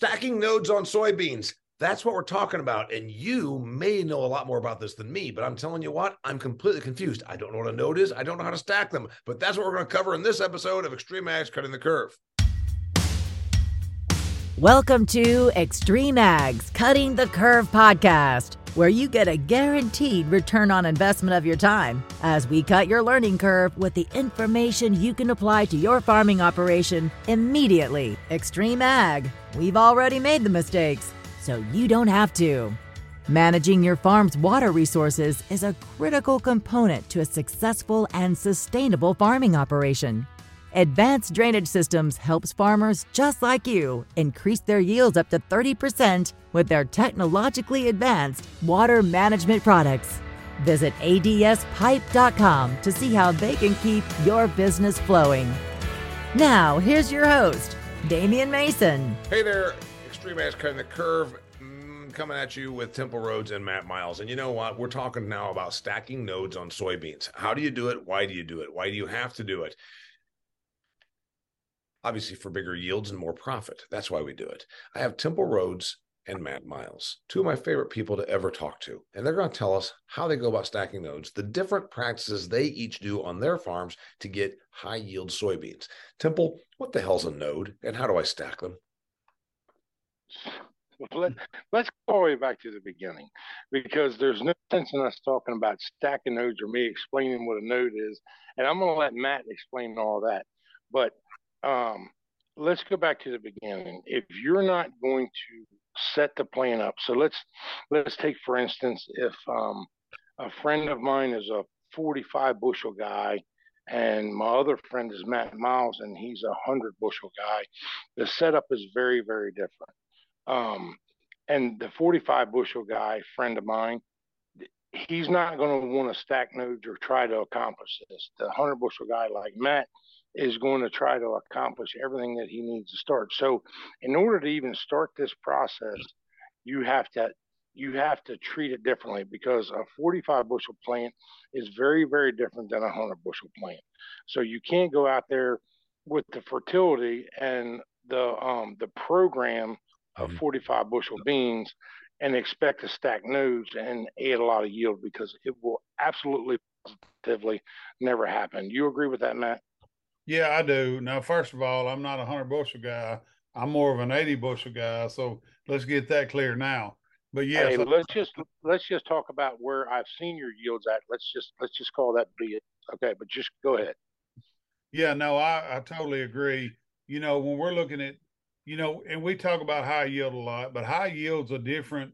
stacking nodes on soybeans. That's what we're talking about. And you may know a lot more about this than me, but I'm telling you what, I'm completely confused. I don't know what a node is. I don't know how to stack them, but that's what we're going to cover in this episode of Extreme Ag's Cutting the Curve. Welcome to Extreme Ags Cutting the Curve podcast, where you get a guaranteed return on investment of your time as we cut your learning curve with the information you can apply to your farming operation immediately. Extreme Ag, we've already made the mistakes, so you don't have to. Managing your farm's water resources is a critical component to a successful and sustainable farming operation. Advanced Drainage Systems helps farmers just like you increase their yields up to 30% with their technologically advanced water management products. Visit adspipe.com to see how they can keep your business flowing. Now, here's your host, Damian Mason. Hey there, Extreme Ag's Cutting the Curve mm, coming at you with Temple Rhodes and Matt Miles. And you know what? We're talking now about stacking nodes on soybeans. How do you do it? Why do you do it? Why do you have to do it? obviously for bigger yields and more profit. That's why we do it. I have Temple Rhodes and Matt Miles, two of my favorite people to ever talk to. And they're going to tell us how they go about stacking nodes, the different practices they each do on their farms to get high yield soybeans. Temple, what the hell's a node and how do I stack them? Let, let's go way back to the beginning because there's no sense in us talking about stacking nodes or me explaining what a node is. And I'm going to let Matt explain all that. But um, let's go back to the beginning. If you're not going to set the plan up, so let's let's take for instance, if um, a friend of mine is a 45 bushel guy, and my other friend is Matt Miles, and he's a hundred bushel guy. The setup is very very different. Um, and the 45 bushel guy, friend of mine, he's not going to want to stack nodes or try to accomplish this. The 100 bushel guy like Matt, is going to try to accomplish everything that he needs to start. So, in order to even start this process, you have to you have to treat it differently because a 45 bushel plant is very very different than a 100 bushel plant. So you can't go out there with the fertility and the um, the program of mm-hmm. 45 bushel beans and expect to stack nodes and add a lot of yield because it will absolutely positively never happen. You agree with that, Matt? Yeah, I do. Now, first of all, I'm not a hundred bushel guy. I'm more of an eighty bushel guy. So let's get that clear now. But yes, hey, let's just let's just talk about where I've seen your yields at. Let's just let's just call that be it. Okay, but just go ahead. Yeah, no, I, I totally agree. You know, when we're looking at, you know, and we talk about high yield a lot, but high yield's a different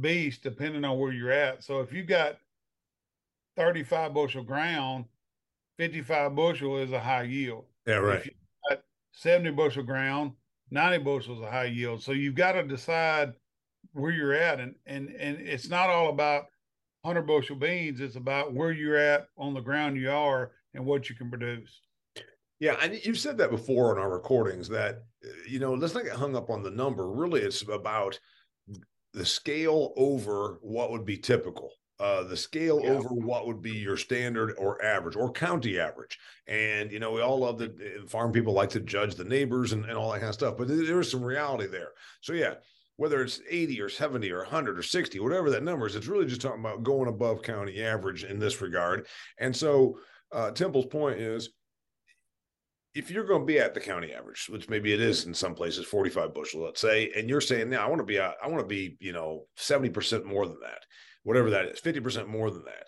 beast depending on where you're at. So if you've got 35 bushel ground 55 bushel is a high yield. Yeah, right. 70 bushel ground, 90 bushel is a high yield. So you've got to decide where you're at. And, and, and it's not all about 100 bushel beans, it's about where you're at on the ground you are and what you can produce. Yeah, and you've said that before in our recordings that you know let's not get hung up on the number. Really, it's about the scale over what would be typical uh, the scale yeah. over what would be your standard or average or county average. And, you know, we all love that uh, farm people like to judge the neighbors and, and all that kind of stuff, but there is some reality there. So, yeah, whether it's 80 or 70 or 100 or 60, whatever that number is, it's really just talking about going above county average in this regard. And so, uh, Temple's point is if you're going to be at the county average, which maybe it is in some places, 45 bushel, let's say, and you're saying, now I want to be, I want to be, you know, 70% more than that whatever that is, 50% more than that.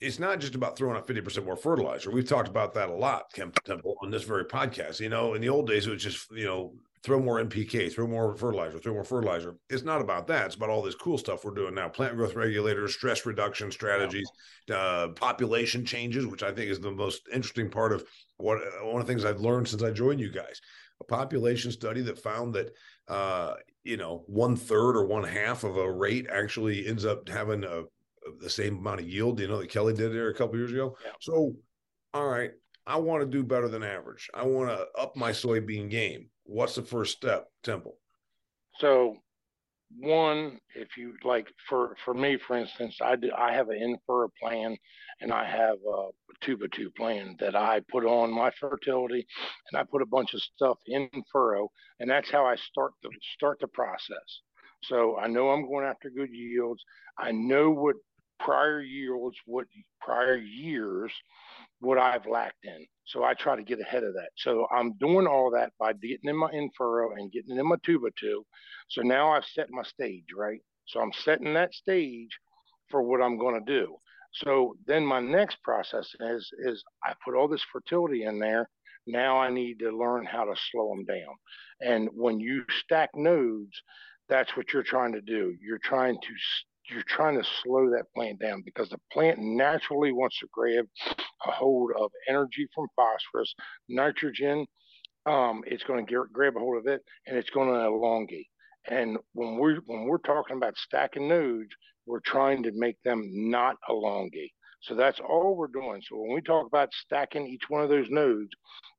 It's not just about throwing out 50% more fertilizer. We've talked about that a lot, Kemp Temple, on this very podcast. You know, in the old days, it was just, you know, throw more NPK, throw more fertilizer, throw more fertilizer. It's not about that. It's about all this cool stuff we're doing now plant growth regulators, stress reduction strategies, uh, population changes, which I think is the most interesting part of what one of the things I've learned since I joined you guys. A population study that found that uh, you know one third or one half of a rate actually ends up having a, the same amount of yield you know that kelly did there a couple years ago? Yeah. so all right i want to do better than average. I want to up my soybean game. What's the first step temple? So one, if you like, for for me, for instance, I do I have an in-furrow plan, and I have a two by two plan that I put on my fertility, and I put a bunch of stuff in furrow, and that's how I start the start the process. So I know I'm going after good yields. I know what prior yields, what prior years, what I've lacked in. So I try to get ahead of that. So I'm doing all that by getting in my in furrow and getting in my two by two. So now I've set my stage, right? So I'm setting that stage for what I'm going to do. So then my next process is is I put all this fertility in there. Now I need to learn how to slow them down. And when you stack nodes, that's what you're trying to do. You're trying to you're trying to slow that plant down because the plant naturally wants to grab a hold of energy from phosphorus, nitrogen. Um, it's going to grab a hold of it and it's going to elongate. And when we're when we're talking about stacking nodes, we're trying to make them not elongate. So that's all we're doing. So when we talk about stacking each one of those nodes,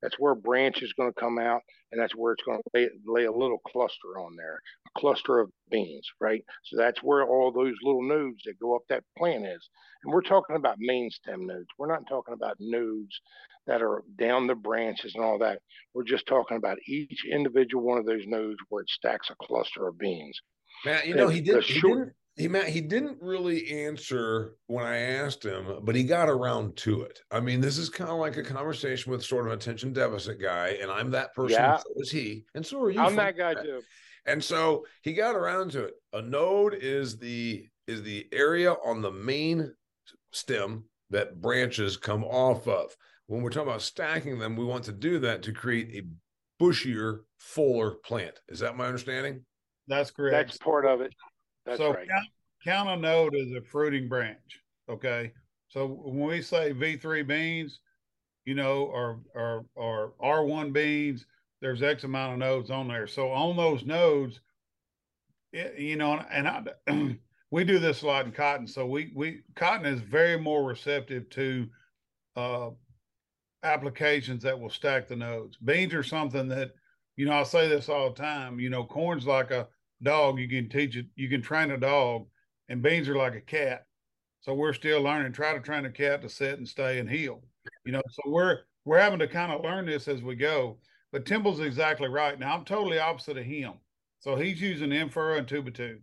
that's where a branch is going to come out, and that's where it's going to lay, lay a little cluster on there, a cluster of beans, right? So that's where all those little nodes that go up that plant is. And we're talking about main stem nodes. We're not talking about nodes that are down the branches and all that. We're just talking about each individual one of those nodes where it stacks a cluster of beans. Man, you know, he did, he didn't he Matt, he didn't really answer when I asked him, but he got around to it. I mean, this is kind of like a conversation with sort of attention deficit guy, and I'm that person. Yeah. So is he, and so are you. I'm that guy too. And so he got around to it. A node is the is the area on the main stem that branches come off of. When we're talking about stacking them, we want to do that to create a bushier, fuller plant. Is that my understanding? That's correct. That's part of it. That's so right. count, count a node as a fruiting branch. Okay. So when we say V3 beans, you know, or or or R1 beans, there's X amount of nodes on there. So on those nodes, it, you know, and I, we do this a lot in cotton. So we we cotton is very more receptive to uh, applications that will stack the nodes. Beans are something that, you know, I say this all the time. You know, corn's like a dog, you can teach it, you can train a dog, and beans are like a cat. So we're still learning. Try to train a cat to sit and stay and heel. You know, so we're we're having to kind of learn this as we go. But Temple's exactly right. Now I'm totally opposite of him. So he's using in-furrow and two by two.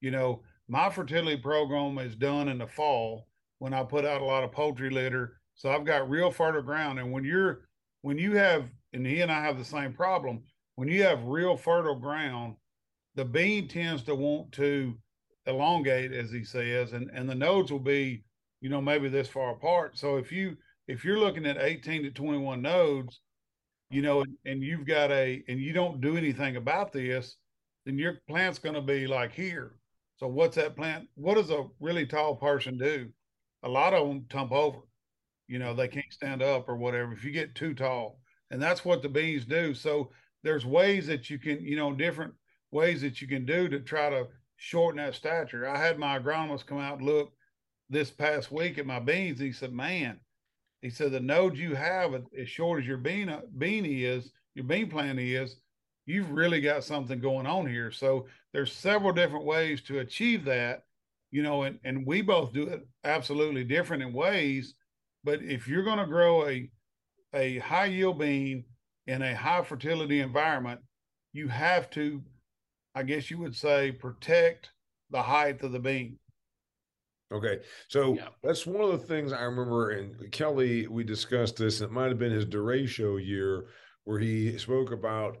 You know, my fertility program is done in the fall when I put out a lot of poultry litter. So I've got real fertile ground. And when you're when you have and he and I have the same problem, when you have real fertile ground, the bean tends to want to elongate, as he says, and and the nodes will be, you know, maybe this far apart. So if you if you're looking at 18 to 21 nodes, you know, and, you've got a and you don't do anything about this, then your plant's going to be like here. So what's that plant? What does a really tall person do? A lot of them tump over. You know, they can't stand up or whatever if you get too tall. And that's what the bees do. So there's ways that you can, you know, different ways that you can do to try to shorten that stature. I had my agronomist come out and look this past week at my beans. He said, "Man," he said, "the nodes you have as short as your bean uh, bean is, your bean plant is, you've really got something going on here." So there's several different ways to achieve that, you know, and and we both do it absolutely different in ways. But if you're going to grow a a high yield bean in a high fertility environment, you have to I guess you would say, protect the height of the beam. Okay. So yeah. that's one of the things I remember. And Kelly, we discussed this. It might have been his Duratio year where he spoke about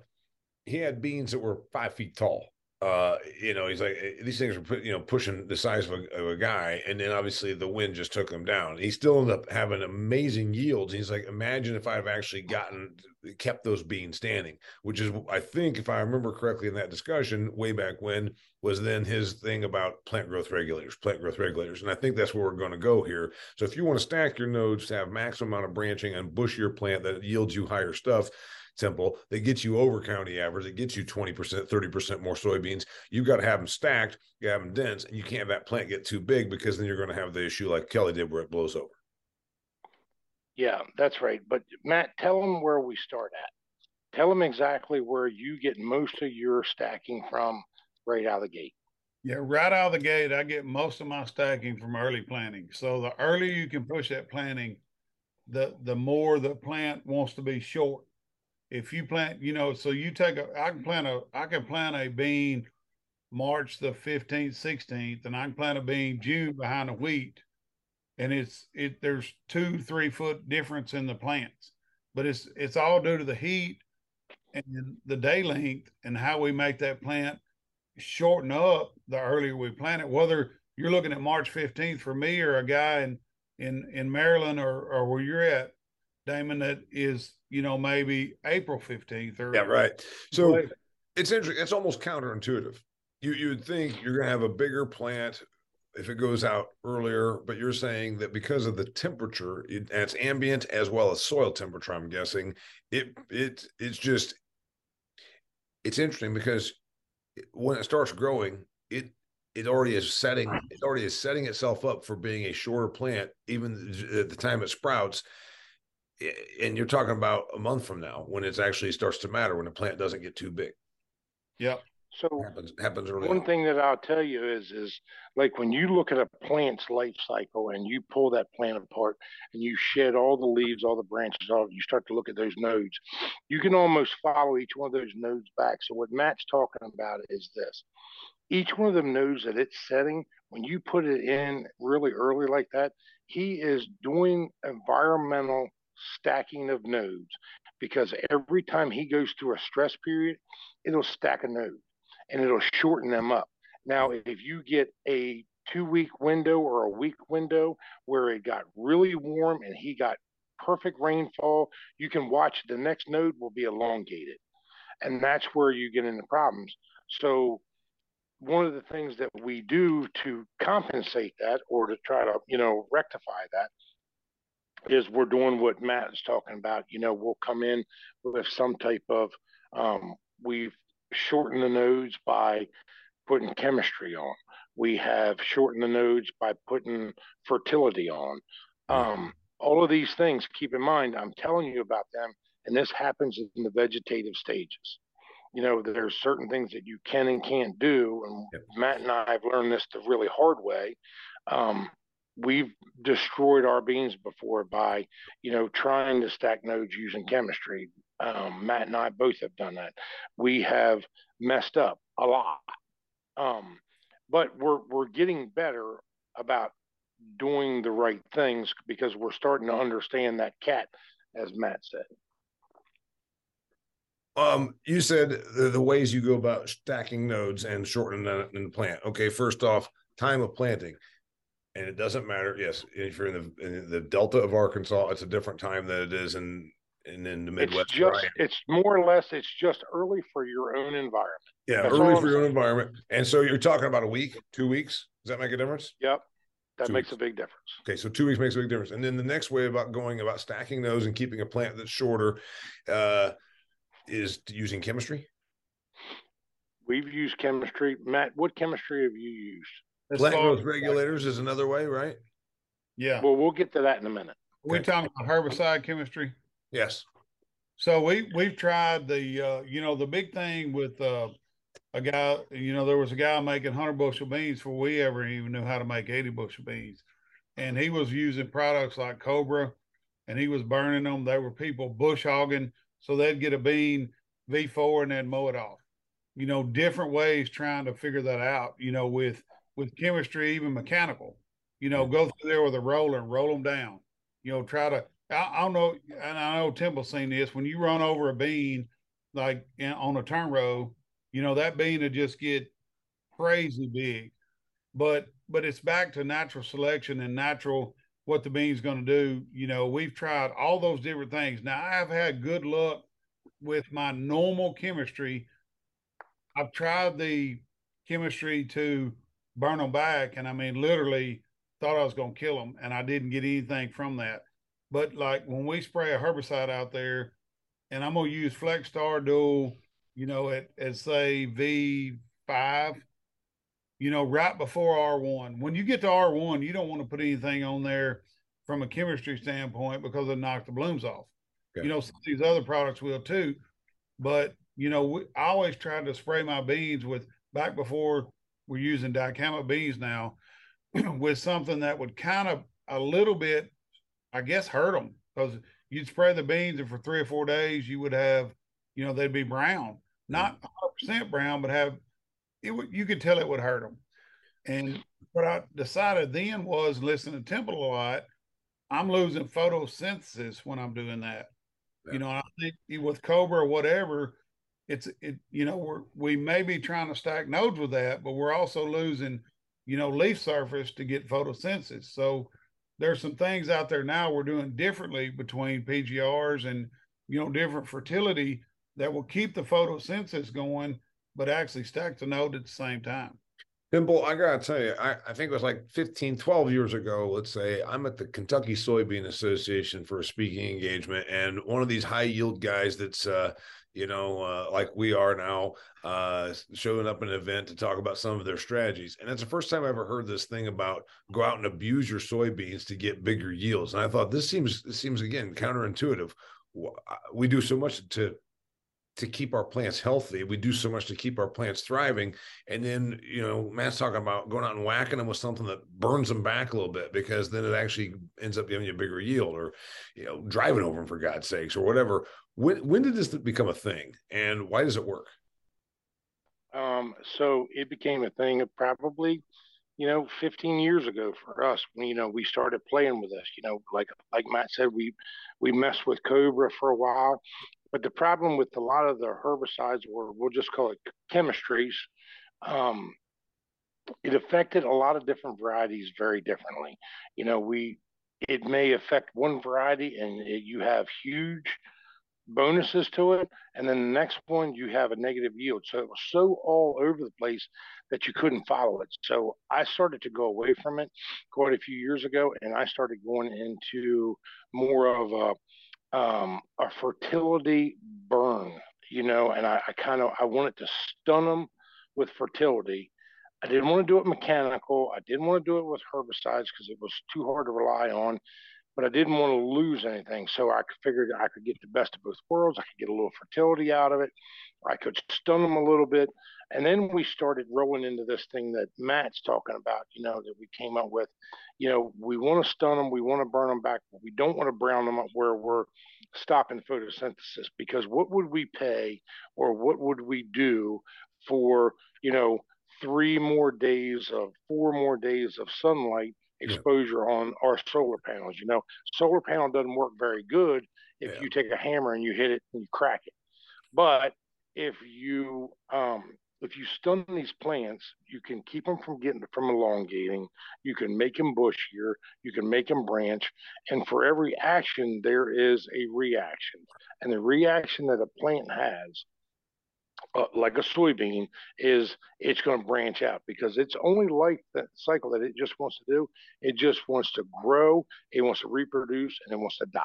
he had beans that were five feet tall uh, you know, he's like eh, these things put, you know pushing the size of a, of a, guy, and then obviously the wind just took him down. He still ended up having amazing yields. He's like, imagine if I've actually gotten kept those beans standing, which is I think if I remember correctly in that discussion way back when was then his thing about plant growth regulators, plant growth regulators, and I think that's where we're going to go here. So if you want to stack your nodes to have maximum amount of branching and bush your plant that yields you higher stuff simple that gets you over county average. It gets you 20%, 30% more soybeans. You've got to have them stacked, you have them dense, and you can't have that plant get too big because then you're going to have the issue like Kelly did where it blows over. Yeah, that's right. But Matt, tell them where we start at. Tell them exactly where you get most of your stacking from right out of the gate. Yeah, right out of the gate, I get most of my stacking from early planting. So the earlier you can push that planting, the the more the plant wants to be short. If you plant, you know, so you take a, I can plant a, I can plant a bean March the 15th, 16th, and I can plant a bean June behind a wheat. And it's, it, there's two, three foot difference in the plants, but it's, it's all due to the heat and the day length and how we make that plant shorten up the earlier we plant it. Whether you're looking at March 15th for me or a guy in, in, in Maryland or, or where you're at, Damian, that is, you know, maybe April 15th or yeah, right. So it's interesting. It's almost counterintuitive. You you would think you're going to have a bigger plant if it goes out earlier, but you're saying that because of the temperature, it, and it's ambient as well as soil temperature, I'm guessing it it it's just it's interesting because when it starts growing, it it already is setting it already is setting itself up for being a shorter plant, even at the time it sprouts. And you're talking about a month from now when it actually starts to matter when the plant doesn't get too big. Yeah. So happens happens early. One on. thing that I'll tell you is is like when you look at a plant's life cycle and you pull that plant apart and you shed all the leaves, all the branches off, you start to look at those nodes. You can almost follow each one of those nodes back. So what Matt's talking about is this. Each one of them nodes that it's setting, when you put it in really early like that, he is doing environmental stacking of nodes because every time he goes through a stress period, it'll stack a node and it'll shorten them up. Now, if you get a two week window or a week window where it got really warm and he got perfect rainfall, you can watch the next node will be elongated. And that's where you get into problems. So, one of the things that we do to compensate that or to try to, you know, rectify that is we're doing what Matt is talking about. You know, we'll come in with some type of, um, we've shortened the nodes by putting chemistry on. We have shortened the nodes by putting fertility on. Um, all of these things, keep in mind, I'm telling you about them, and this happens in the vegetative stages. You know, there's certain things that you can and can't do, and yep. Matt and I have learned this the really hard way. Um, we've destroyed our beans before by, you know, trying to stack nodes using chemistry. Um, Matt and I both have done that. We have messed up a lot, um, but we're we're getting better about doing the right things because we're starting to understand that cat, as Matt said. Um, you said the, the ways you go about stacking nodes and shortening in the plant. Okay, first off, time of planting and it doesn't matter. Yes, if you're in the in the Delta of Arkansas, it's a different time than it is in and in the Midwest. It's just it's more or less it's just early for your own environment. Yeah, That's early for your own environment. And so you're talking about a week, two weeks. Does that make a difference? Yep. That two makes weeks. a big difference. Okay, so two weeks makes a big difference. And then the next way about going about stacking those and keeping a plant that's shorter uh, is using chemistry. We've used chemistry. Matt, what chemistry have you used? Plant growth regulators is another way, right? Yeah. Well, we'll get to that in a minute. We're talking about herbicide chemistry. Yes. So we we've tried the uh, you know the big thing with uh, a guy you know there was a guy making hundred bushel beans before we ever even knew how to make eighty bushel beans, and he was using products like Cobra, and he was burning them. There were people bush hogging, so they'd get a bean V four and then mow it off. You know, different ways trying to figure that out. You know, with with chemistry, even mechanical. You know, go through there with a roller and roll them down. You know, try to. I, I don't know, and I know Temple's seen this. When you run over a bean, like in, on a turn row, you know that bean will just get crazy big. But but it's back to natural selection and natural what the bean's going to do. You know, we've tried all those different things. Now I've had good luck with my normal chemistry. I've tried the chemistry to burn them back. And I mean, literally thought I was going to kill them, and I didn't get anything from that. But like when we spray a herbicide out there, and I'm going to use Flexstar Dual, you know, at, at say V5, you know, right before R1. When you get to R1, you don't want to put anything on there from a chemistry standpoint because it knocks the blooms off. Okay. You know, some of these other products will too. But, you know, we, I always try to spray my beans with back before we're using dicamba beans now with something that would kind of a little bit, I guess, hurt them because you'd spray the beans and for three or four days you would have, you know, they'd be brown, not 100% mm. brown, but have it. Would, you could tell it would hurt them. And what I decided then was listening to Temple a lot. I'm losing photosynthesis when I'm doing that. Yeah. You know, I think with Cobra or whatever, it's it. You know, we're we may be trying to stack nodes with that, but we're also losing, you know, leaf surface to get photosynthesis. So there's some things out there now we're doing differently between PGRs and you know different fertility that will keep the photosynthesis going, but actually stack the node at the same time. Temple, I gotta tell you, I, I think it was like 15, 12 years ago, let's say, I'm at the Kentucky Soybean Association for a speaking engagement, and one of these high yield guys that's uh, you know, uh, like we are now, uh, showing up an event to talk about some of their strategies. And that's the first time I ever heard this thing about go out and abuse your soybeans to get bigger yields. And I thought this seems this seems again counterintuitive. We do so much to to keep our plants healthy. We do so much to keep our plants thriving. And then, you know, Matt's talking about going out and whacking them with something that burns them back a little bit because then it actually ends up giving you a bigger yield or, you know, driving over them for God's sakes or whatever. When when did this become a thing and why does it work? Um, so it became a thing probably, you know, 15 years ago for us. When, you know, we started playing with this. You know, like like Matt said, we we messed with Cobra for a while, but the problem with a lot of the herbicides, or we'll just call it chemistries, um, it affected a lot of different varieties very differently. You know, we it may affect one variety and it, you have huge bonuses to it, and then the next one you have a negative yield. So it was so all over the place that you couldn't follow it. So I started to go away from it quite a few years ago, and I started going into more of a um, a fertility burn, you know, and I, I kind of I wanted to stun them with fertility. I didn't want to do it mechanical. I didn't want to do it with herbicides because it was too hard to rely on, but I didn't want to lose anything. So I figured I could get the best of both worlds. I could get a little fertility out of it. I could stun them a little bit. And then we started rolling into this thing that Matt's talking about, you know, that we came up with. You know, we want to stun them, we want to burn them back, but we don't want to brown them up where we're stopping photosynthesis. Because what would we pay or what would we do for, you know, three more days of four more days of sunlight exposure yeah. on our solar panels? You know, solar panel doesn't work very good if yeah. you take a hammer and you hit it and you crack it. But if you um, if you stun these plants, you can keep them from getting from elongating. You can make them bushier. You can make them branch. And for every action, there is a reaction. And the reaction that a plant has, uh, like a soybean, is it's going to branch out because it's only life that cycle that it just wants to do. It just wants to grow. It wants to reproduce, and it wants to die.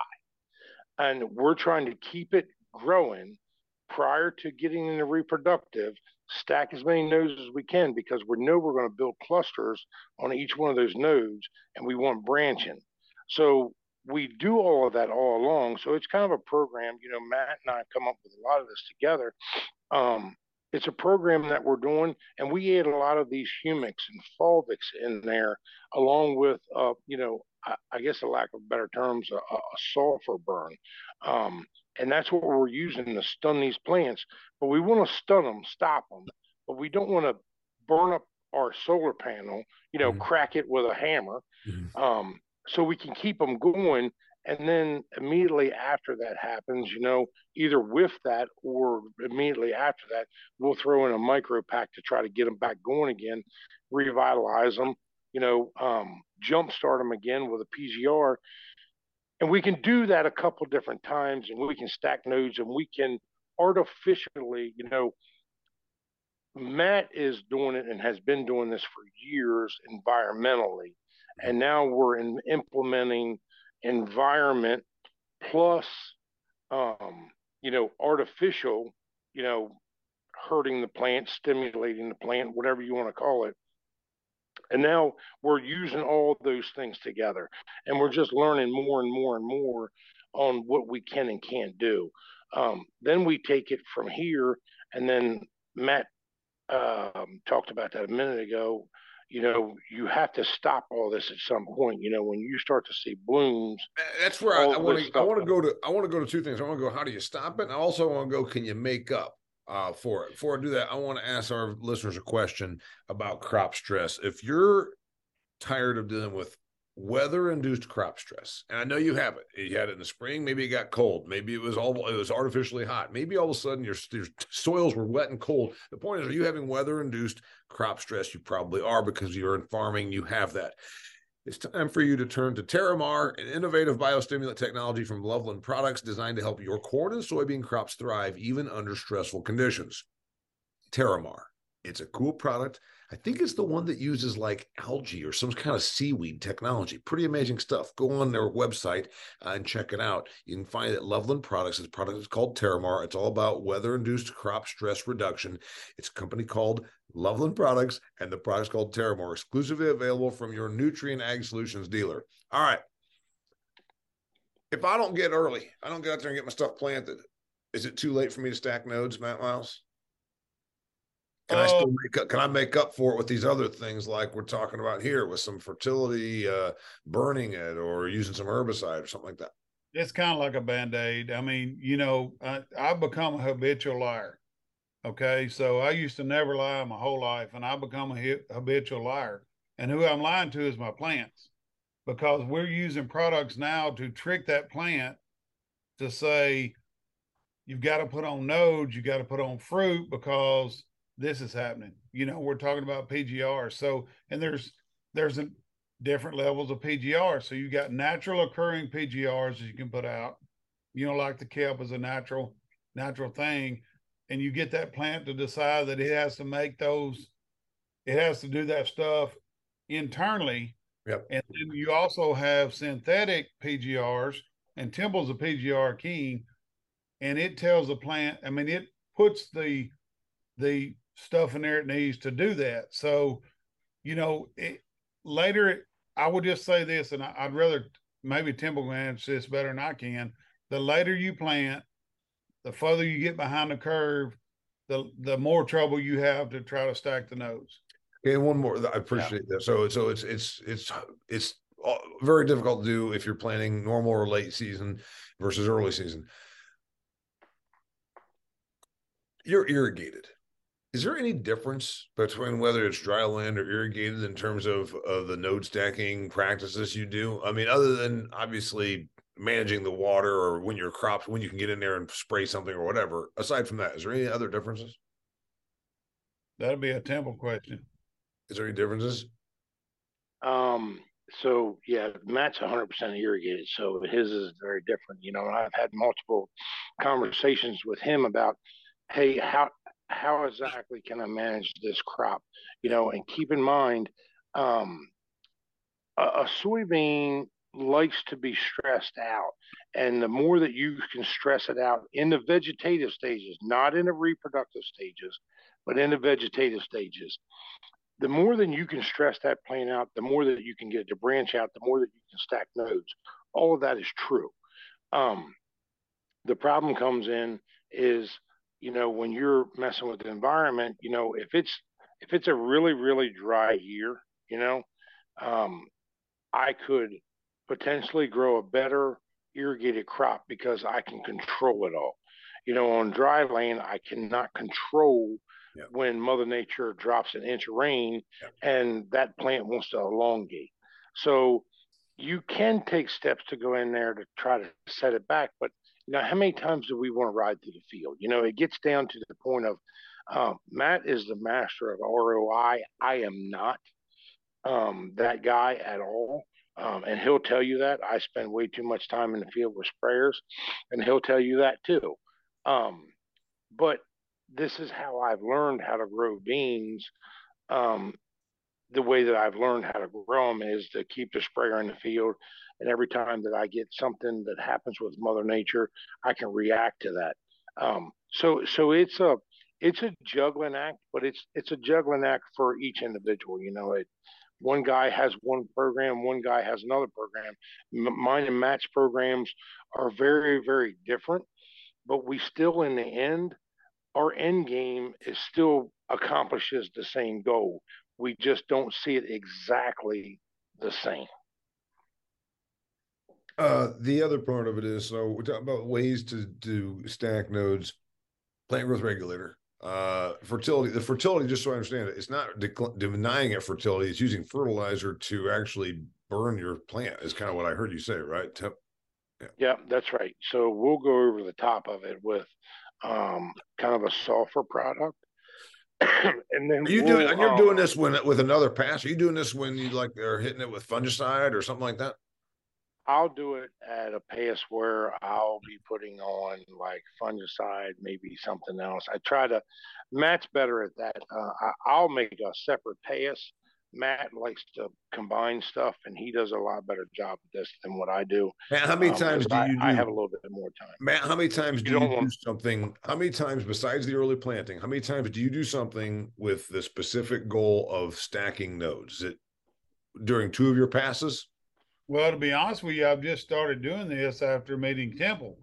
And we're trying to keep it growing prior to getting into reproductive, stack as many nodes as we can because we know we're going to build clusters on each one of those nodes and we want branching. So we do all of that all along. So it's kind of a program, you know, Matt and I come up with a lot of this together. Um, it's a program that we're doing, and we add a lot of these humics and fulvics in there, along with, uh, you know, I, I, guess a lack of better terms, a, a sulfur burn. Um, and that's what we're using to stun these plants. But we want to stun them, stop them, but we don't want to burn up our solar panel, you know, mm-hmm. crack it with a hammer. Mm-hmm. Um, so we can keep them going. And then immediately after that happens, you know, either with that or immediately after that, we'll throw in a micro pack to try to get them back going again, revitalize them, you know, um, jumpstart them again with a PGR and we can do that a couple different times and we can stack nodes and we can artificially, you know, Matt is doing it and has been doing this for years environmentally. And now we're in implementing environment plus, um, you know, artificial, you know, hurting the plant, stimulating the plant, whatever you want to call it. And now we're using all those things together and we're just learning more and more and more on what we can and can't do. Um, then we take it from here and then Matt um, talked about that a minute ago. You know, you have to stop all this at some point. You know, when you start to see blooms. That's where I want to. I want to go to. I want to go to two things. I want to go. How do you stop it? And I also want to go. Can you make up? Uh, for it. Before I do that, I want to ask our listeners a question about crop stress. If you're tired of dealing with weather induced crop stress. And I know you have it. You had it in the spring. Maybe it got cold. Maybe it was all it was artificially hot. Maybe all of a sudden your, your soils were wet and cold. The point is, are you having weather induced crop stress? You probably are because you're in farming. You have that. It's time for you to turn to Terramar, an innovative biostimulant technology from Loveland Products designed to help your corn and soybean crops thrive even under stressful conditions. Terramar. It's a cool product I think it's the one that uses like algae or some kind of seaweed technology. Pretty amazing stuff. Go on their website uh, and check it out. You can find it at Loveland Products. This product is called Terramar. It's all about weather-induced crop stress reduction. It's a company called Loveland Products, and the product's called Terramar, exclusively available from your Nutrient Ag Solutions dealer. All right. If I don't get early, I don't get out there and get my stuff planted. Is it too late for me to stack nodes, Matt Miles? Can I still oh. make up, can I make up for it with these other things like we're talking about here with some fertility, uh, burning it or using some herbicide or something like that? It's kind of like a band aid. I mean, you know, I, I've become a habitual liar. Okay. So I used to never lie my whole life and I become a habitual liar. And who I'm lying to is my plants because we're using products now to trick that plant to say, you've got to put on nodes, you got to put on fruit because this is happening. You know, we're talking about PGR. So, and there's there's a, different levels of PGR. So you got natural occurring PGRs that you can put out. You know, like the kelp is a natural natural thing, and you get that plant to decide that it has to make those. It has to do that stuff internally. Yep. And then you also have synthetic PGRs, and Temple's a PGR king, and it tells the plant. I mean, it puts the the stuff in there it needs to do that. So, you know, it, later I would just say this, and I, would rather maybe Temple can answer this better than I can. The later you plant, the further you get behind the curve, the the more trouble you have to try to stack the nodes. Okay, one more. I appreciate yeah. that. So, so it's it's it's it's uh, very difficult to do if you're planning normal or late season versus early season. You're irrigated is there any difference between whether it's dry land or irrigated in terms of, of the node stacking practices you do? I mean, other than obviously managing the water or when your crops, when you can get in there and spray something or whatever, aside from that, is there any other differences? That'd be a temple question. Is there any differences? Um, so yeah, Matt's 100% irrigated, so his is very different. You know, I've had multiple conversations with him about, hey, how how exactly can I manage this crop? You know, and keep in mind, um, a, a soybean likes to be stressed out. And the more that you can stress it out in the vegetative stages, not in the reproductive stages, but in the vegetative stages, the more than you can stress that plant out, the more that you can get it to branch out, the more that you can stack nodes. All of that is true. Um, the problem comes in is you know, when you're messing with the environment, you know, if it's if it's a really really dry year, you know, um, I could potentially grow a better irrigated crop because I can control it all. You know, on dry land, I cannot control yeah. when Mother Nature drops an inch of rain yeah. and that plant wants to elongate. So you can take steps to go in there to try to set it back, but you know, how many times do we want to ride through the field? You know, it gets down to the point of um, Matt is the master of ROI. I am not um, that guy at all. Um, and he'll tell you that. I spend way too much time in the field with sprayers, and he'll tell you that too. Um, but this is how I've learned how to grow beans. The way that I've learned how to grow them is to keep the sprayer in the field and every time that I get something that happens with Mother Nature, I can react to that. Um, so so it's a it's a juggling act, but it's it's a juggling act for each individual. You know, it one guy has one program, one guy has another program. M- mine and Matt's programs are very very different, but we still in the end our end game is still accomplishes the same goal. We just don't see it exactly the same. Uh, the other part of it is so we're talking about ways to do stack nodes, plant growth regulator, uh, fertility. The fertility, just so I understand it, it's not decl- denying it fertility. It's using fertilizer to actually burn your plant. Is kind of what I heard you say, right? Temp- yeah. yeah, that's right. So we'll go over the top of it with um, kind of a sulfur product. and then are you we'll, doing and you're um, doing this when with another pass? Are you doing this when you like are hitting it with fungicide or something like that? I'll do it at a pace where I'll be putting on like fungicide, maybe something else. I try to. Matt's better at that. Uh, I, will make a separate pace. Matt likes to combine stuff, and he does a lot better job of this than what I do. Matt, how many um, times do I, you? Do, I have a little bit more time. Matt, how many times do you, you do something? How many times besides the early planting? How many times do you do something with the specific goal of stacking nodes? Is it during two of your passes? Well, to be honest with you, I've just started doing this after meeting Temple.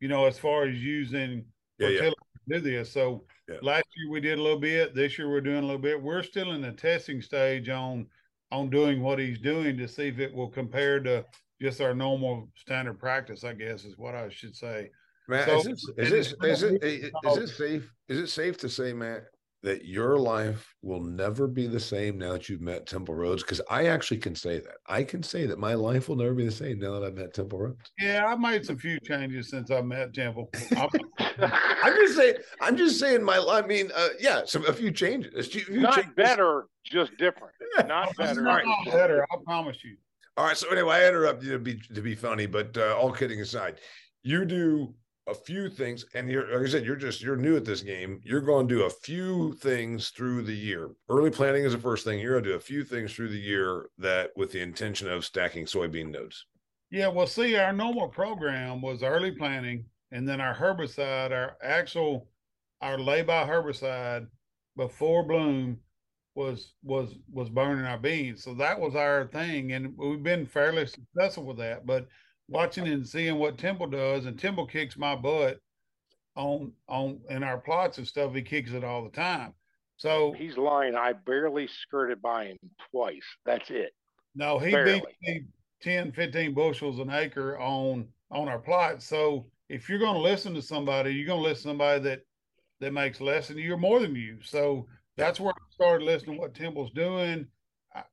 You know, as far as using yeah, yeah. to do this. So yeah. last year we did a little bit. This year we're doing a little bit. We're still in the testing stage on on doing what he's doing to see if it will compare to just our normal standard practice. I guess is what I should say. Matt, so, is, this, is, this, is, it, is it safe? Is it safe to say, Matt, that your life will never be the same now that you've met Temple Rhodes? Because I actually can say that. I can say that my life will never be the same now that I've met Temple Rhodes. Yeah, I've made some few changes since I met Temple. I'm just saying. I'm just saying. My, I mean, uh, yeah, some a few changes. A few not changes. better, just different. Not better. Not better. I promise you. All right. So anyway, I interrupt you to be to be funny, but uh, all kidding aside, you do a few things, and you're like I said, you're just you're new at this game. You're going to do a few things through the year. Early planting is the first thing. You're going to do a few things through the year that with the intention of stacking soybean nodes. Yeah, well, see, our normal program was early planting, and then our herbicide, our actual, our lay-by herbicide before bloom was was was burning our beans. So that was our thing, and we've been fairly successful with that. But watching and seeing what Temple does, and Temple kicks my butt on on in our plots and stuff. He kicks it all the time. So he's lying. I barely skirted by him twice. That's it. No, he barely. beat me 10, 15 bushels an acre on on our plot. So if you're going to listen to somebody, you're going to listen to somebody that that makes less than you or more than you. So that's where I started listening to what Temple's doing.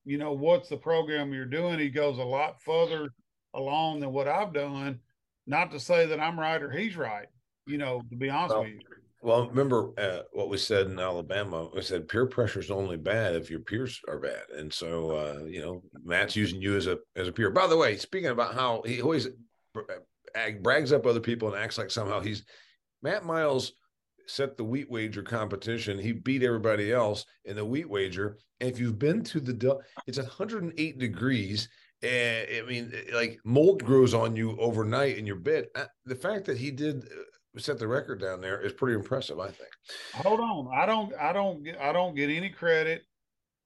You know, what's the program you're doing? He goes a lot further along than what I've done. Not to say that I'm right or he's right, you know, to be honest well, with you. Well, remember uh, what we said in Alabama? We said peer pressure is only bad if your peers are bad, and so uh, you know Matt's using you as a as a peer. By the way, speaking about how he always brags up other people and acts like somehow he's Matt Miles set the wheat wager competition. He beat everybody else in the wheat wager. And if you've been to the, it's 108 degrees and I mean, like mold grows on you overnight in your bed. Uh, the fact that he did uh, set the record down there is pretty impressive, I think. Hold on, I don't, I don't, get, I don't get any credit.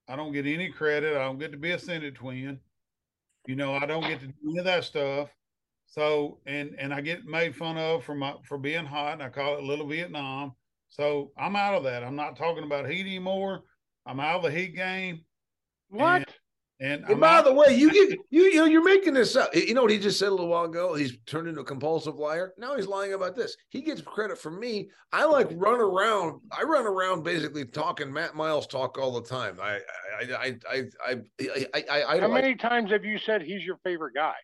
I don't get any credit. I don't get to be a Senate twin. You know, I don't get to do any of that stuff. So, and and I get made fun of for my for being hot, and I call it Little Vietnam. So I'm out of that. I'm not talking about heat anymore. I'm out of the heat game. What? And and, and by the way, you get you you know you're making this up. You know what he just said a little while ago? He's turned into a compulsive liar. Now he's lying about this. He gets credit from me. I like run around. I run around basically talking Matt Miles talk all the time. I I I I I I, I, I How many times have you said he's your favorite guy?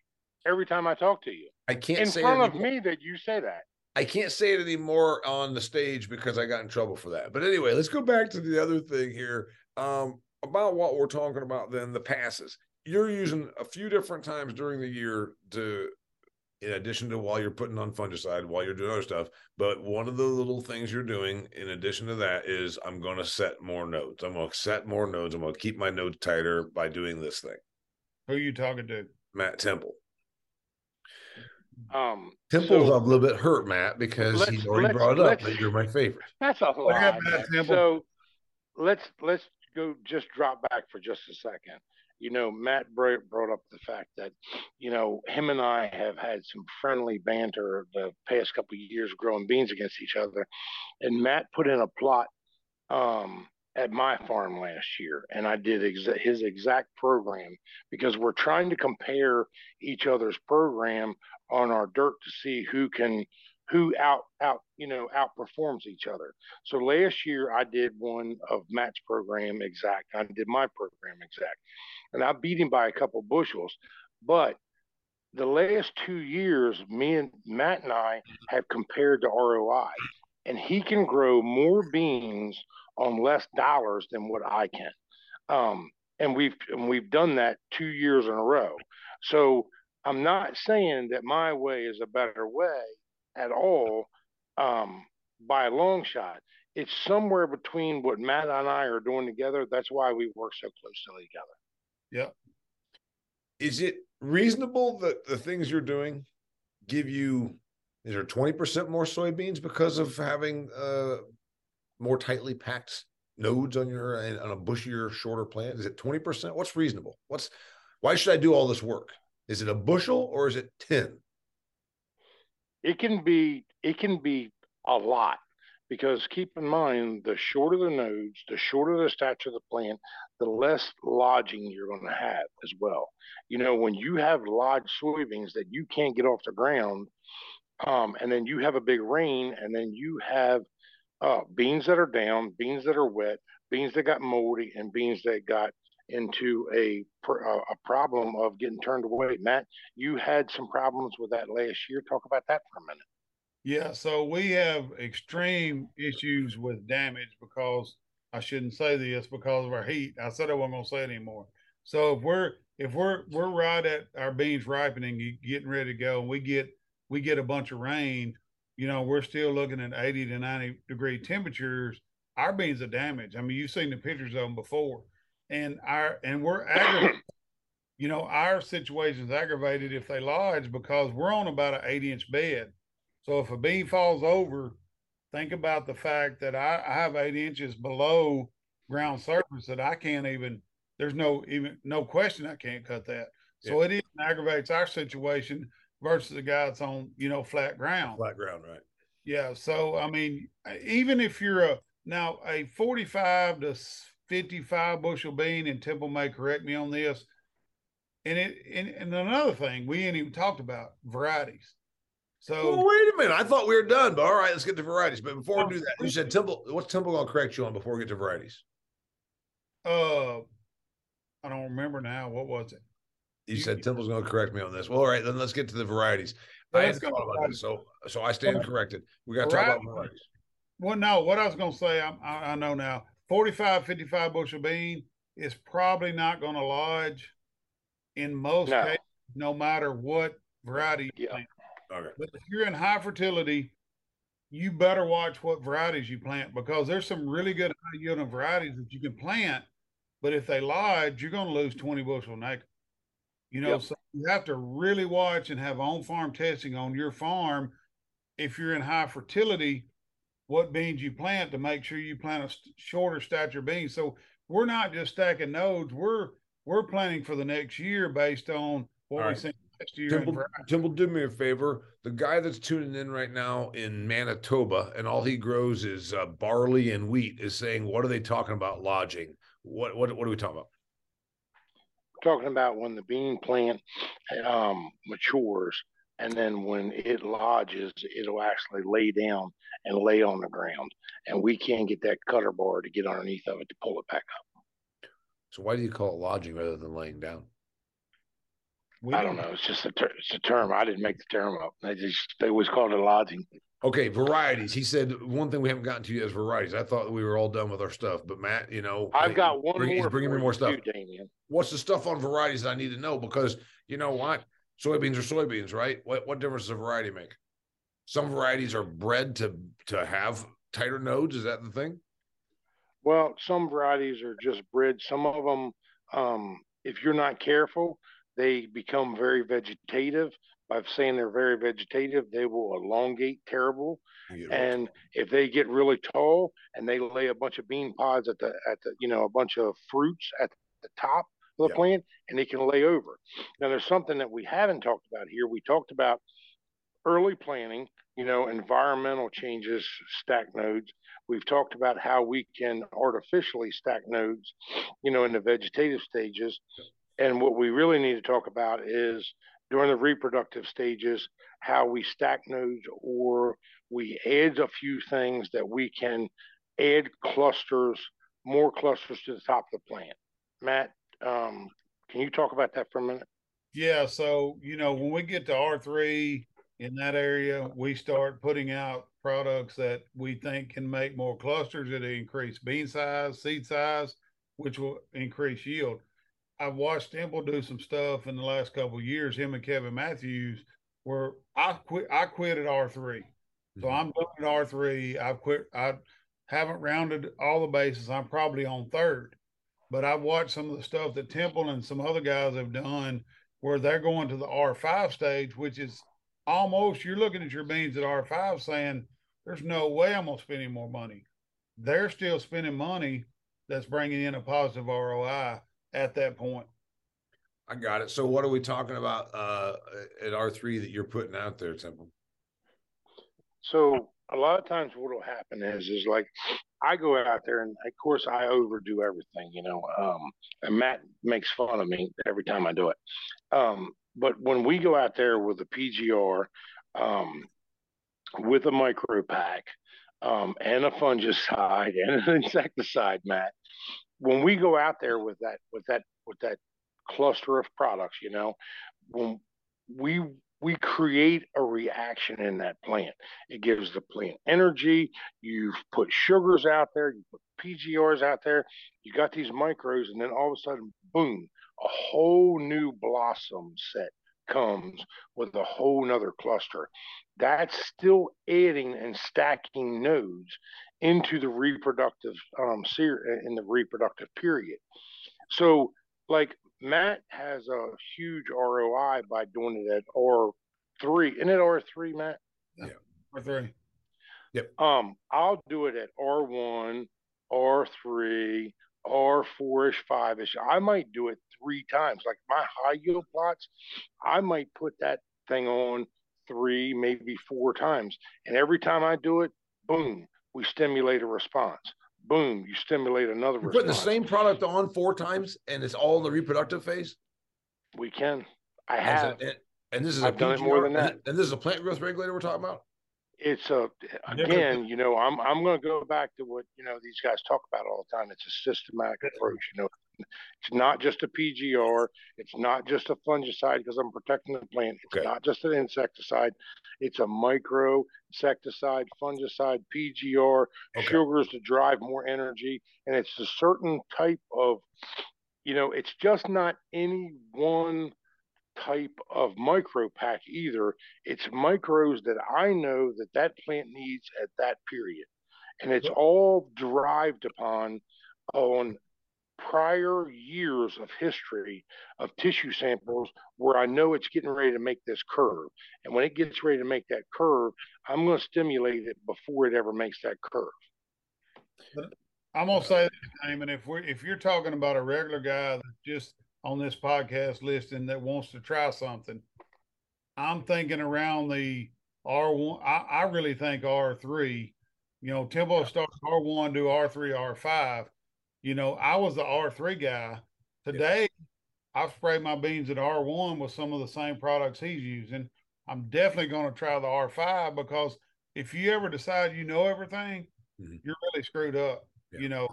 Every time I talk to you, I can't in front of me that you say that. I can't say it anymore on the stage because I got in trouble for that. But anyway, let's go back to the other thing here. Um, about what we're talking about then the passes. You're using a few different times during the year to in addition to while you're putting on fungicide while you're doing other stuff but one of the little things you're doing in addition to that is i'm going to set more nodes i'm going to set more nodes i'm going to keep my nodes tighter by doing this thing. Who are you talking to? Matt temple um temple's so, a little bit hurt matt because he already brought it up that you're my favorite. That's a lot so let's let's go just drop back for just a second. You know, Matt brought up the fact that, you know, him and I have had some friendly banter the past couple of years growing beans against each other. And Matt put in a plot um, at my farm last year, and I did exa- his exact program because we're trying to compare each other's program on our dirt to see who can who out out you know outperforms each other. So last year I did one of Matt's program exact. I did my program exact, and I beat him by a couple bushels. But the last two years, me and Matt and I have compared the ROI, and he can grow more beans on less dollars than what I can. Um, and we've and we've done that two years in a row. So I'm not saying that my way is a better way at all um, by a long shot. It's somewhere between what Matt and I are doing together. That's why we work so closely together. Yeah. Is it reasonable that the things you're doing give you is there 20% more soybeans because of having uh, more tightly packed nodes on your on a bushier, shorter plant? Is it 20%? What's reasonable? What's why should I do all this work? Is it a bushel or is it 10? It can be it can be a lot because keep in mind the shorter the nodes, the shorter the stature of the plant, the less lodging you're going to have as well. You know, when you have lodged soybeans that you can't get off the ground, um, and then you have a big rain, and then you have uh, beans that are down, beans that are wet, beans that got moldy, and beans that got into a uh, a problem of getting turned away. Matt, you had some problems with that last year. Talk about that for a minute. Yeah, so we have extreme issues with damage because I shouldn't say this because of our heat. I said I wasn't to say it anymore. So if we're if we're we're right at our beans ripening, getting ready to go, and we get we get a bunch of rain, you know, we're still looking at 80 to 90 degree temperatures. Our beans are damaged. I mean, you've seen the pictures of them before and our and we're aggravated. you know, our situation is aggravated if they lodge because we're on about an eight inch bed. So if a bean falls over, think about the fact that I, I have eight inches below ground surface that I can't even. There's no even no question I can't cut that. So yeah. it even aggravates our situation versus the guy that's on you know flat ground. Flat ground, right? Yeah. So I mean, even if you're a now a 45 to 55 bushel bean, and Temple may correct me on this. And it and, and another thing we ain't even talked about varieties. So well, wait a minute. I thought we were done, but all right, let's get to varieties. But before we do that, you said Temple. What's Temple gonna correct you on before we get to varieties? Uh, I don't remember now. What was it? You, you said Temple's going to correct me on this. Well, all right, then let's get to the varieties. I hadn't thought about this, so so I stand corrected. We got to talk about varieties. Well, no, what I was going to say, I, I, I know now. 45, 55 bushel bean is probably not going to lodge in most no. cases, no matter what variety you yeah. plant. Okay. But if you're in high fertility, you better watch what varieties you plant because there's some really good high yielding varieties that you can plant, but if they lodge, you're going to lose 20 bushel an acre. You know, yep. so you have to really watch and have on farm testing on your farm. If you're in high fertility, what beans you plant to make sure you plant a shorter stature beans. So we're not just stacking nodes. We're we're planning for the next year based on what All we right. see next year. Temple, Temple, do me a favor. The guy that's tuning in right now in Manitoba and all he grows is uh, barley and wheat is saying, what are they talking about lodging? What what what are we talking about? talking about when the bean plant um, matures and then when it lodges, it'll actually lay down and lay on the ground, and we can't get that cutter bar to get underneath of it to pull it back up. So why do you call it lodging rather than laying down? I don't know. It's just a ter- it's a term. I didn't make the term up. They just they always called it lodging. Okay, varieties. He said one thing we haven't gotten to yet is varieties. I thought we were all done with our stuff, but Matt, you know, I've got one bring, more. He's bringing me more stuff. You, What's the stuff on varieties that I need to know? Because you know what, soybeans are soybeans, right? What what difference does a variety make? Some varieties are bred to to have tighter nodes. Is that the thing? Well, some varieties are just bred. Some of them, um, if you're not careful, they become very vegetative. By saying they're very vegetative, they will elongate terrible. And if they get really tall and they lay a bunch of bean pods at the at the you know a bunch of fruits at the top the Yeah. plant and it can lay over. Now, there's something that we haven't talked about here. We talked about early planning, you know, environmental changes, stack nodes. We've talked about how we can artificially stack nodes, you know, in the vegetative stages. And what we really need to talk about is during the reproductive stages, how we stack nodes or we add a few things that we can add clusters, more clusters to the top of the plant. Matt, um, can you talk about that for a minute? Yeah, so you know, when we get to R three in that area, we start putting out products that we think can make more clusters that increase bean size, seed size, which will increase yield. I've watched Temple do some stuff in the last couple of years. Him and Kevin Matthews, where I quit. I quit at R 3 so Mhm. I'm done at R three. I've quit. I haven't rounded all the bases. I'm probably on third, but I've watched some of the stuff that Temple and some other guys have done where they're going to the R five stage, which is almost you're looking at your beans at R five saying, "There's no way I'm gonna spend any more money." They're still spending money that's bringing in a positive ROI at that point. I got it. So what are we talking about uh at R three that you're putting out there, Temple? So a lot of times what will happen is is like I go out there and of course I overdo everything, you know. Um, and Matt makes fun of me every time I do it. Um, but when we go out there with a PGR, um, with a micro pack, um, and a fungicide and an insecticide, Matt, when we go out there with that with that with that cluster of products, you know, when we we create a reaction in that plant. It gives the plant energy. You've put sugars out there, you put PGRs out there, you got these micros, and then all of a sudden, boom, a whole new blossom set comes with a whole nother cluster. That's still adding and stacking nodes into the reproductive um ser- in the reproductive period. So like Matt has a huge ROI by doing it at R three. Isn't it R three, Matt? Yeah, R three. Yep. Um, I'll do it at R one, R three, R four ish, five ish. I might do it three times. Like my high yield plots, I might put that thing on three, maybe four times. And every time I do it, boom, we stimulate a response. Boom, you stimulate another You're putting the same product on four times and it's all in the reproductive phase? We can. I And have. so- And, and this is I've a done it more than that. And, and this is a plant growth regulator we're talking about? it's a again, you know, I'm I'm going to go back to what you know these guys talk about all the time. It's a systematic approach. You know, it's not just a PGR. It's not just a fungicide because I'm protecting the plant. It's Okay. not just an insecticide. It's a micro insecticide, fungicide, PGR, Okay. sugars to drive more energy, and it's a certain type of, you know, it's just not any one type of micro pack either. It's micros that I know that that plant needs at that period. And it's all derived upon on prior years of history of tissue samples where I know it's getting ready to make this curve. And when it gets ready to make that curve, I'm going to stimulate it before it ever makes that curve. I'm gonna say this, Damian. If we're if you're talking about a regular guy that's just on this podcast listing that wants to try something, I'm thinking around the R one. I, I really think R three. You know, Temple starts R one, to R three, R five. You know, I was the R three guy. Today, I've sprayed my beans at R one with some of the same products he's using. I'm definitely going to try the R five because if you ever decide you know everything, Mhm. you're really screwed up Yeah. you know.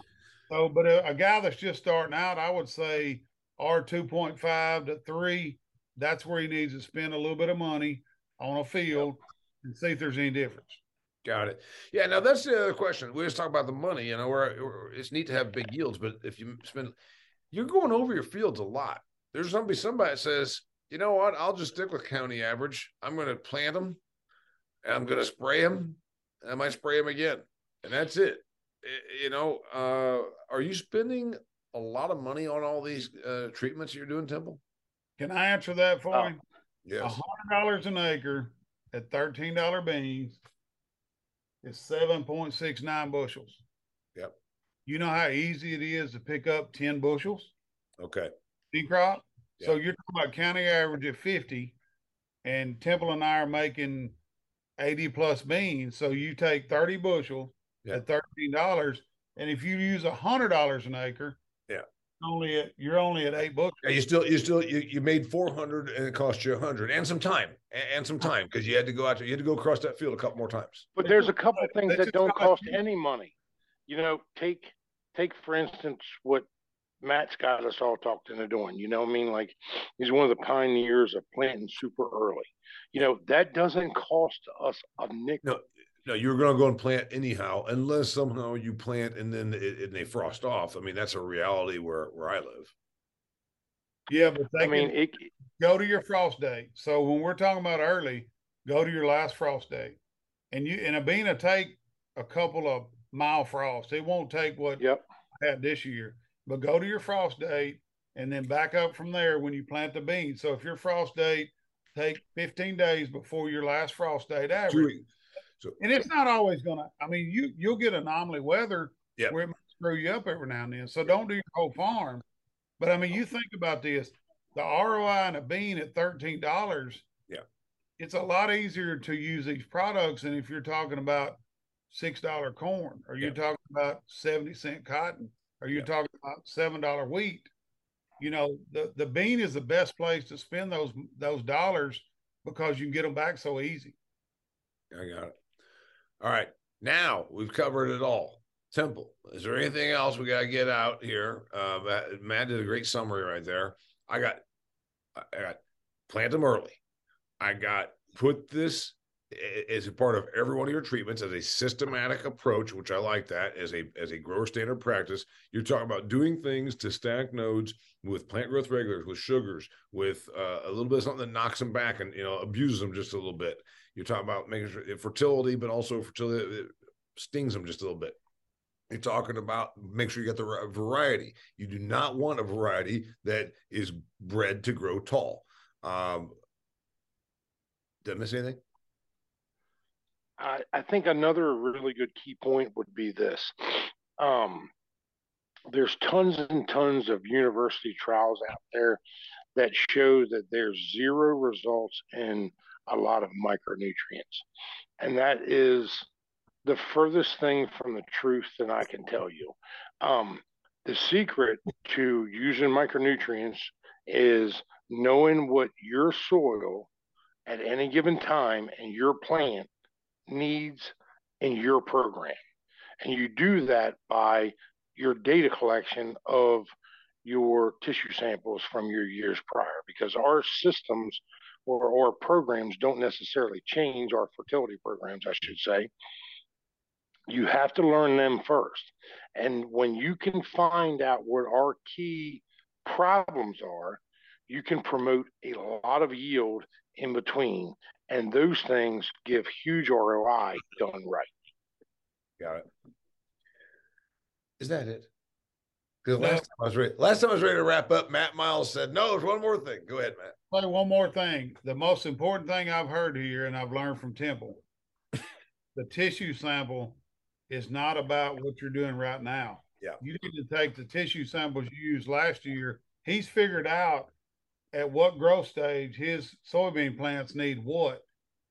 So, but a, a guy that's just starting out, I would say R two point five to three. That's where he needs to spend a little bit of money on a field and see if there's any difference. Got it. Yeah. Now that's the other question. We just talk about the money. You know, where where it's neat to have big yields, but if you spend, you're going over your fields a lot. There's somebody somebody says, you know what? I'll just stick with county average. I'm going to plant them, and I'm going to spray them, and I might spray them again, and that's it. You know, uh, are you spending a lot of money on all these uh, treatments you're doing, Temple? Can I answer that for Oh. you? A Yes. hundred dollars an acre at thirteen dollar beans is seven point six nine bushels. Yep. You know how easy it is to pick up ten bushels? Okay. seed crop. Yeah. So you're talking about county average of 50, and Temple and I are making 80 plus beans. So you take 30 bushels yeah. at $13. And if you use $100 an acre, only at, you're only at eight bushels. Yeah, you still, you still, you, you made 400 and it cost you a 100 and some time and, and some time because you had to go out, to, you had to go across that field a couple more times. But there's a couple things that don't cost any money. You know, take, take for instance, what Matt's got us all talked into doing. You know, I mean, like he's one of the pioneers of planting super early. You know, that doesn't cost us a nickel. No, no, you're going to go and plant anyhow, unless somehow you plant and then it, and they frost off. I mean, that's a reality where where I live. Yeah, but I mean, it, go to your frost date. So when we're talking about early, go to your last frost date, and you and a bean will take a couple of mild frost. It won't take what yep. I had this year but go to your frost date and then back up from there when you plant the beans. So if your frost date take 15 days before your last frost date average. So, and it's not always gonna I mean you you'll get anomaly weather yep. where it might screw you up every now and then. So don't do your whole farm. But I mean you think about this, the ROI in a bean at thirteen dollars. Yeah. It's a lot easier to use these products than if you're talking about six dollar corn or you're yeah. talking about 70 cent cotton or you're yeah. talking about seven dollar wheat, you know, the, the bean is the best place to spend those those dollars because you can get them back so easy. I got it. All right. Now we've covered it all. Temple. Is there anything else we got to get out here? Uh, Matt did a great summary right there. I got, I got plant them early. I got put this as a part of every one of your treatments as a systematic approach, which I like that as a as a grower standard practice. You're talking about doing things to stack nodes with plant growth regulators, with sugars, with uh, a little bit of something that knocks them back and you know abuses them just a little bit. You're talking about making sure fertility, but also fertility stings them just a little bit. You're talking about make sure you get the right variety. You do not want a variety that is bred to grow tall. Um, did I miss anything? I, I think another really good key point would be this. Um, there's tons and tons of university trials out there that show that there's zero results in a lot of micronutrients. And that is the furthest thing from the truth that I can tell you. Um, the secret to using micronutrients is knowing what your soil at any given time and your plant needs in your program. And you do that by your data collection of your tissue samples from your years prior because our systems or, or programs don't necessarily change our fertility programs, I should say. You have to learn them first. And when you can find out what our key problems are, you can promote a lot of yield in between and those things give huge ROI done right. Got it. Is that it? Because last time I was ready. Last time I was ready to wrap up, Matt Miles said, "No, there's one more thing." Go ahead, Matt. Play one more thing. The most important thing I've heard here, and I've learned from Temple, the tissue sample is not about what you're doing right now. Yeah, you need to take the tissue samples you used last year. He's figured out at what growth stage his soybean plants need what.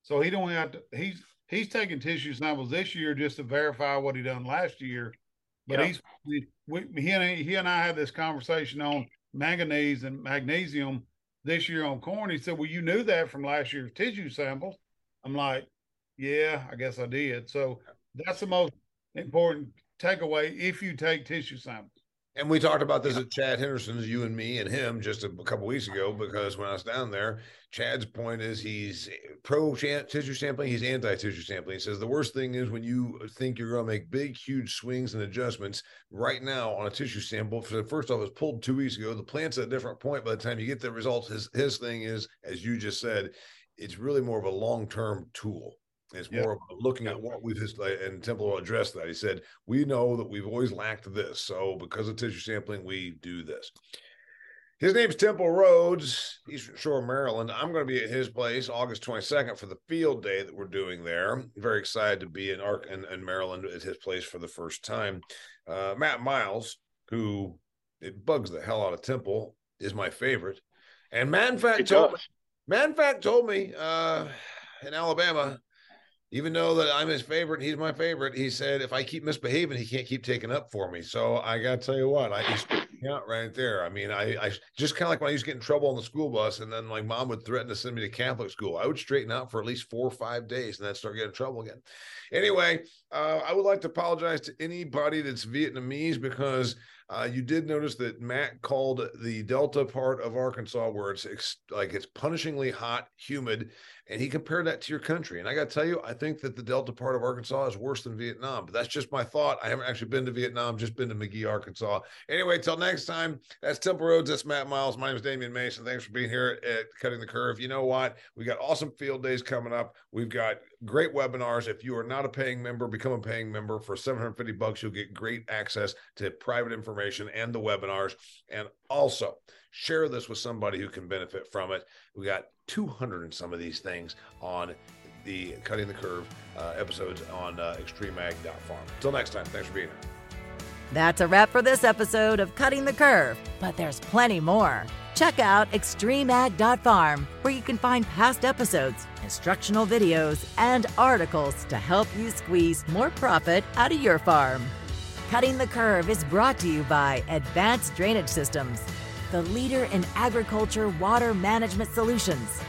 So he don't have to. He's he's taking tissue samples this year just to verify what he done last year. But yeah. he's we, he and he and I had this conversation on manganese and magnesium this year on corn. He said, "Well, you knew that from last year's tissue samples." I'm like, "Yeah, I guess I did." So that's the most important takeaway if you take tissue samples. And we talked about this at Chad Henderson's, you and me and him, just a couple weeks ago. Because when I was down there, Chad's point is he's pro tissue sampling, he's anti tissue sampling. He says the worst thing is when you think you're going to make big, huge swings and adjustments. Right now, on a tissue sample, for the first off, it's pulled two weeks ago. The plant's at a different point by the time you get the results. His his thing is, as you just said, it's really more of a long term tool. It's more yep. about looking at what we've just, and Temple will address that. He said, We know that we've always lacked this. So, because of tissue sampling, we do this. His name's Temple Rhodes. He's from Shore, Maryland. I'm going to be at his place August 22nd for the field day that we're doing there. Very excited to be in Ark in, in Maryland at his place for the first time. Uh, Matt Miles, who it bugs the hell out of Temple is my favorite. And Manfact told me, Manfact told me uh, in Alabama, even though that I'm his favorite, he's my favorite. He said if I keep misbehaving, he can't keep taking up for me. So I got to tell you what, I he's out right there. I mean, I, I just kind of like when I used to get in trouble on the school bus, and then my mom would threaten to send me to Catholic school. I would straighten out for at least four or five days, and then start getting in trouble again. Anyway, uh, I would like to apologize to anybody that's Vietnamese because uh, you did notice that Matt called the Delta part of Arkansas, where it's ex- like it's punishingly hot, humid, and he compared that to your country. And I got to tell you, I think that the Delta part of Arkansas is worse than Vietnam. But that's just my thought. I haven't actually been to Vietnam, just been to McGehee, Arkansas. Anyway, till next time, that's Temple Rhodes. That's Matt Miles. My name is Damian Mason. Thanks for being here at Cutting the Curve. You know what? We got awesome field days coming up. We've got great webinars. If you are not a paying member, become a paying member for 750 bucks. You'll get great access to private information and the webinars. And also share this with somebody who can benefit from it. We got 200 and some of these things on the Cutting the Curve uh, episodes on uh, extremeag.farm. Until next time, thanks for being here. That's a wrap for this episode of Cutting the Curve, but there's plenty more. Check out extremeag.farm, where you can find past episodes, instructional videos, and articles to help you squeeze more profit out of your farm. Cutting the Curve is brought to you by Advanced Drainage Systems, the leader in agriculture water management solutions.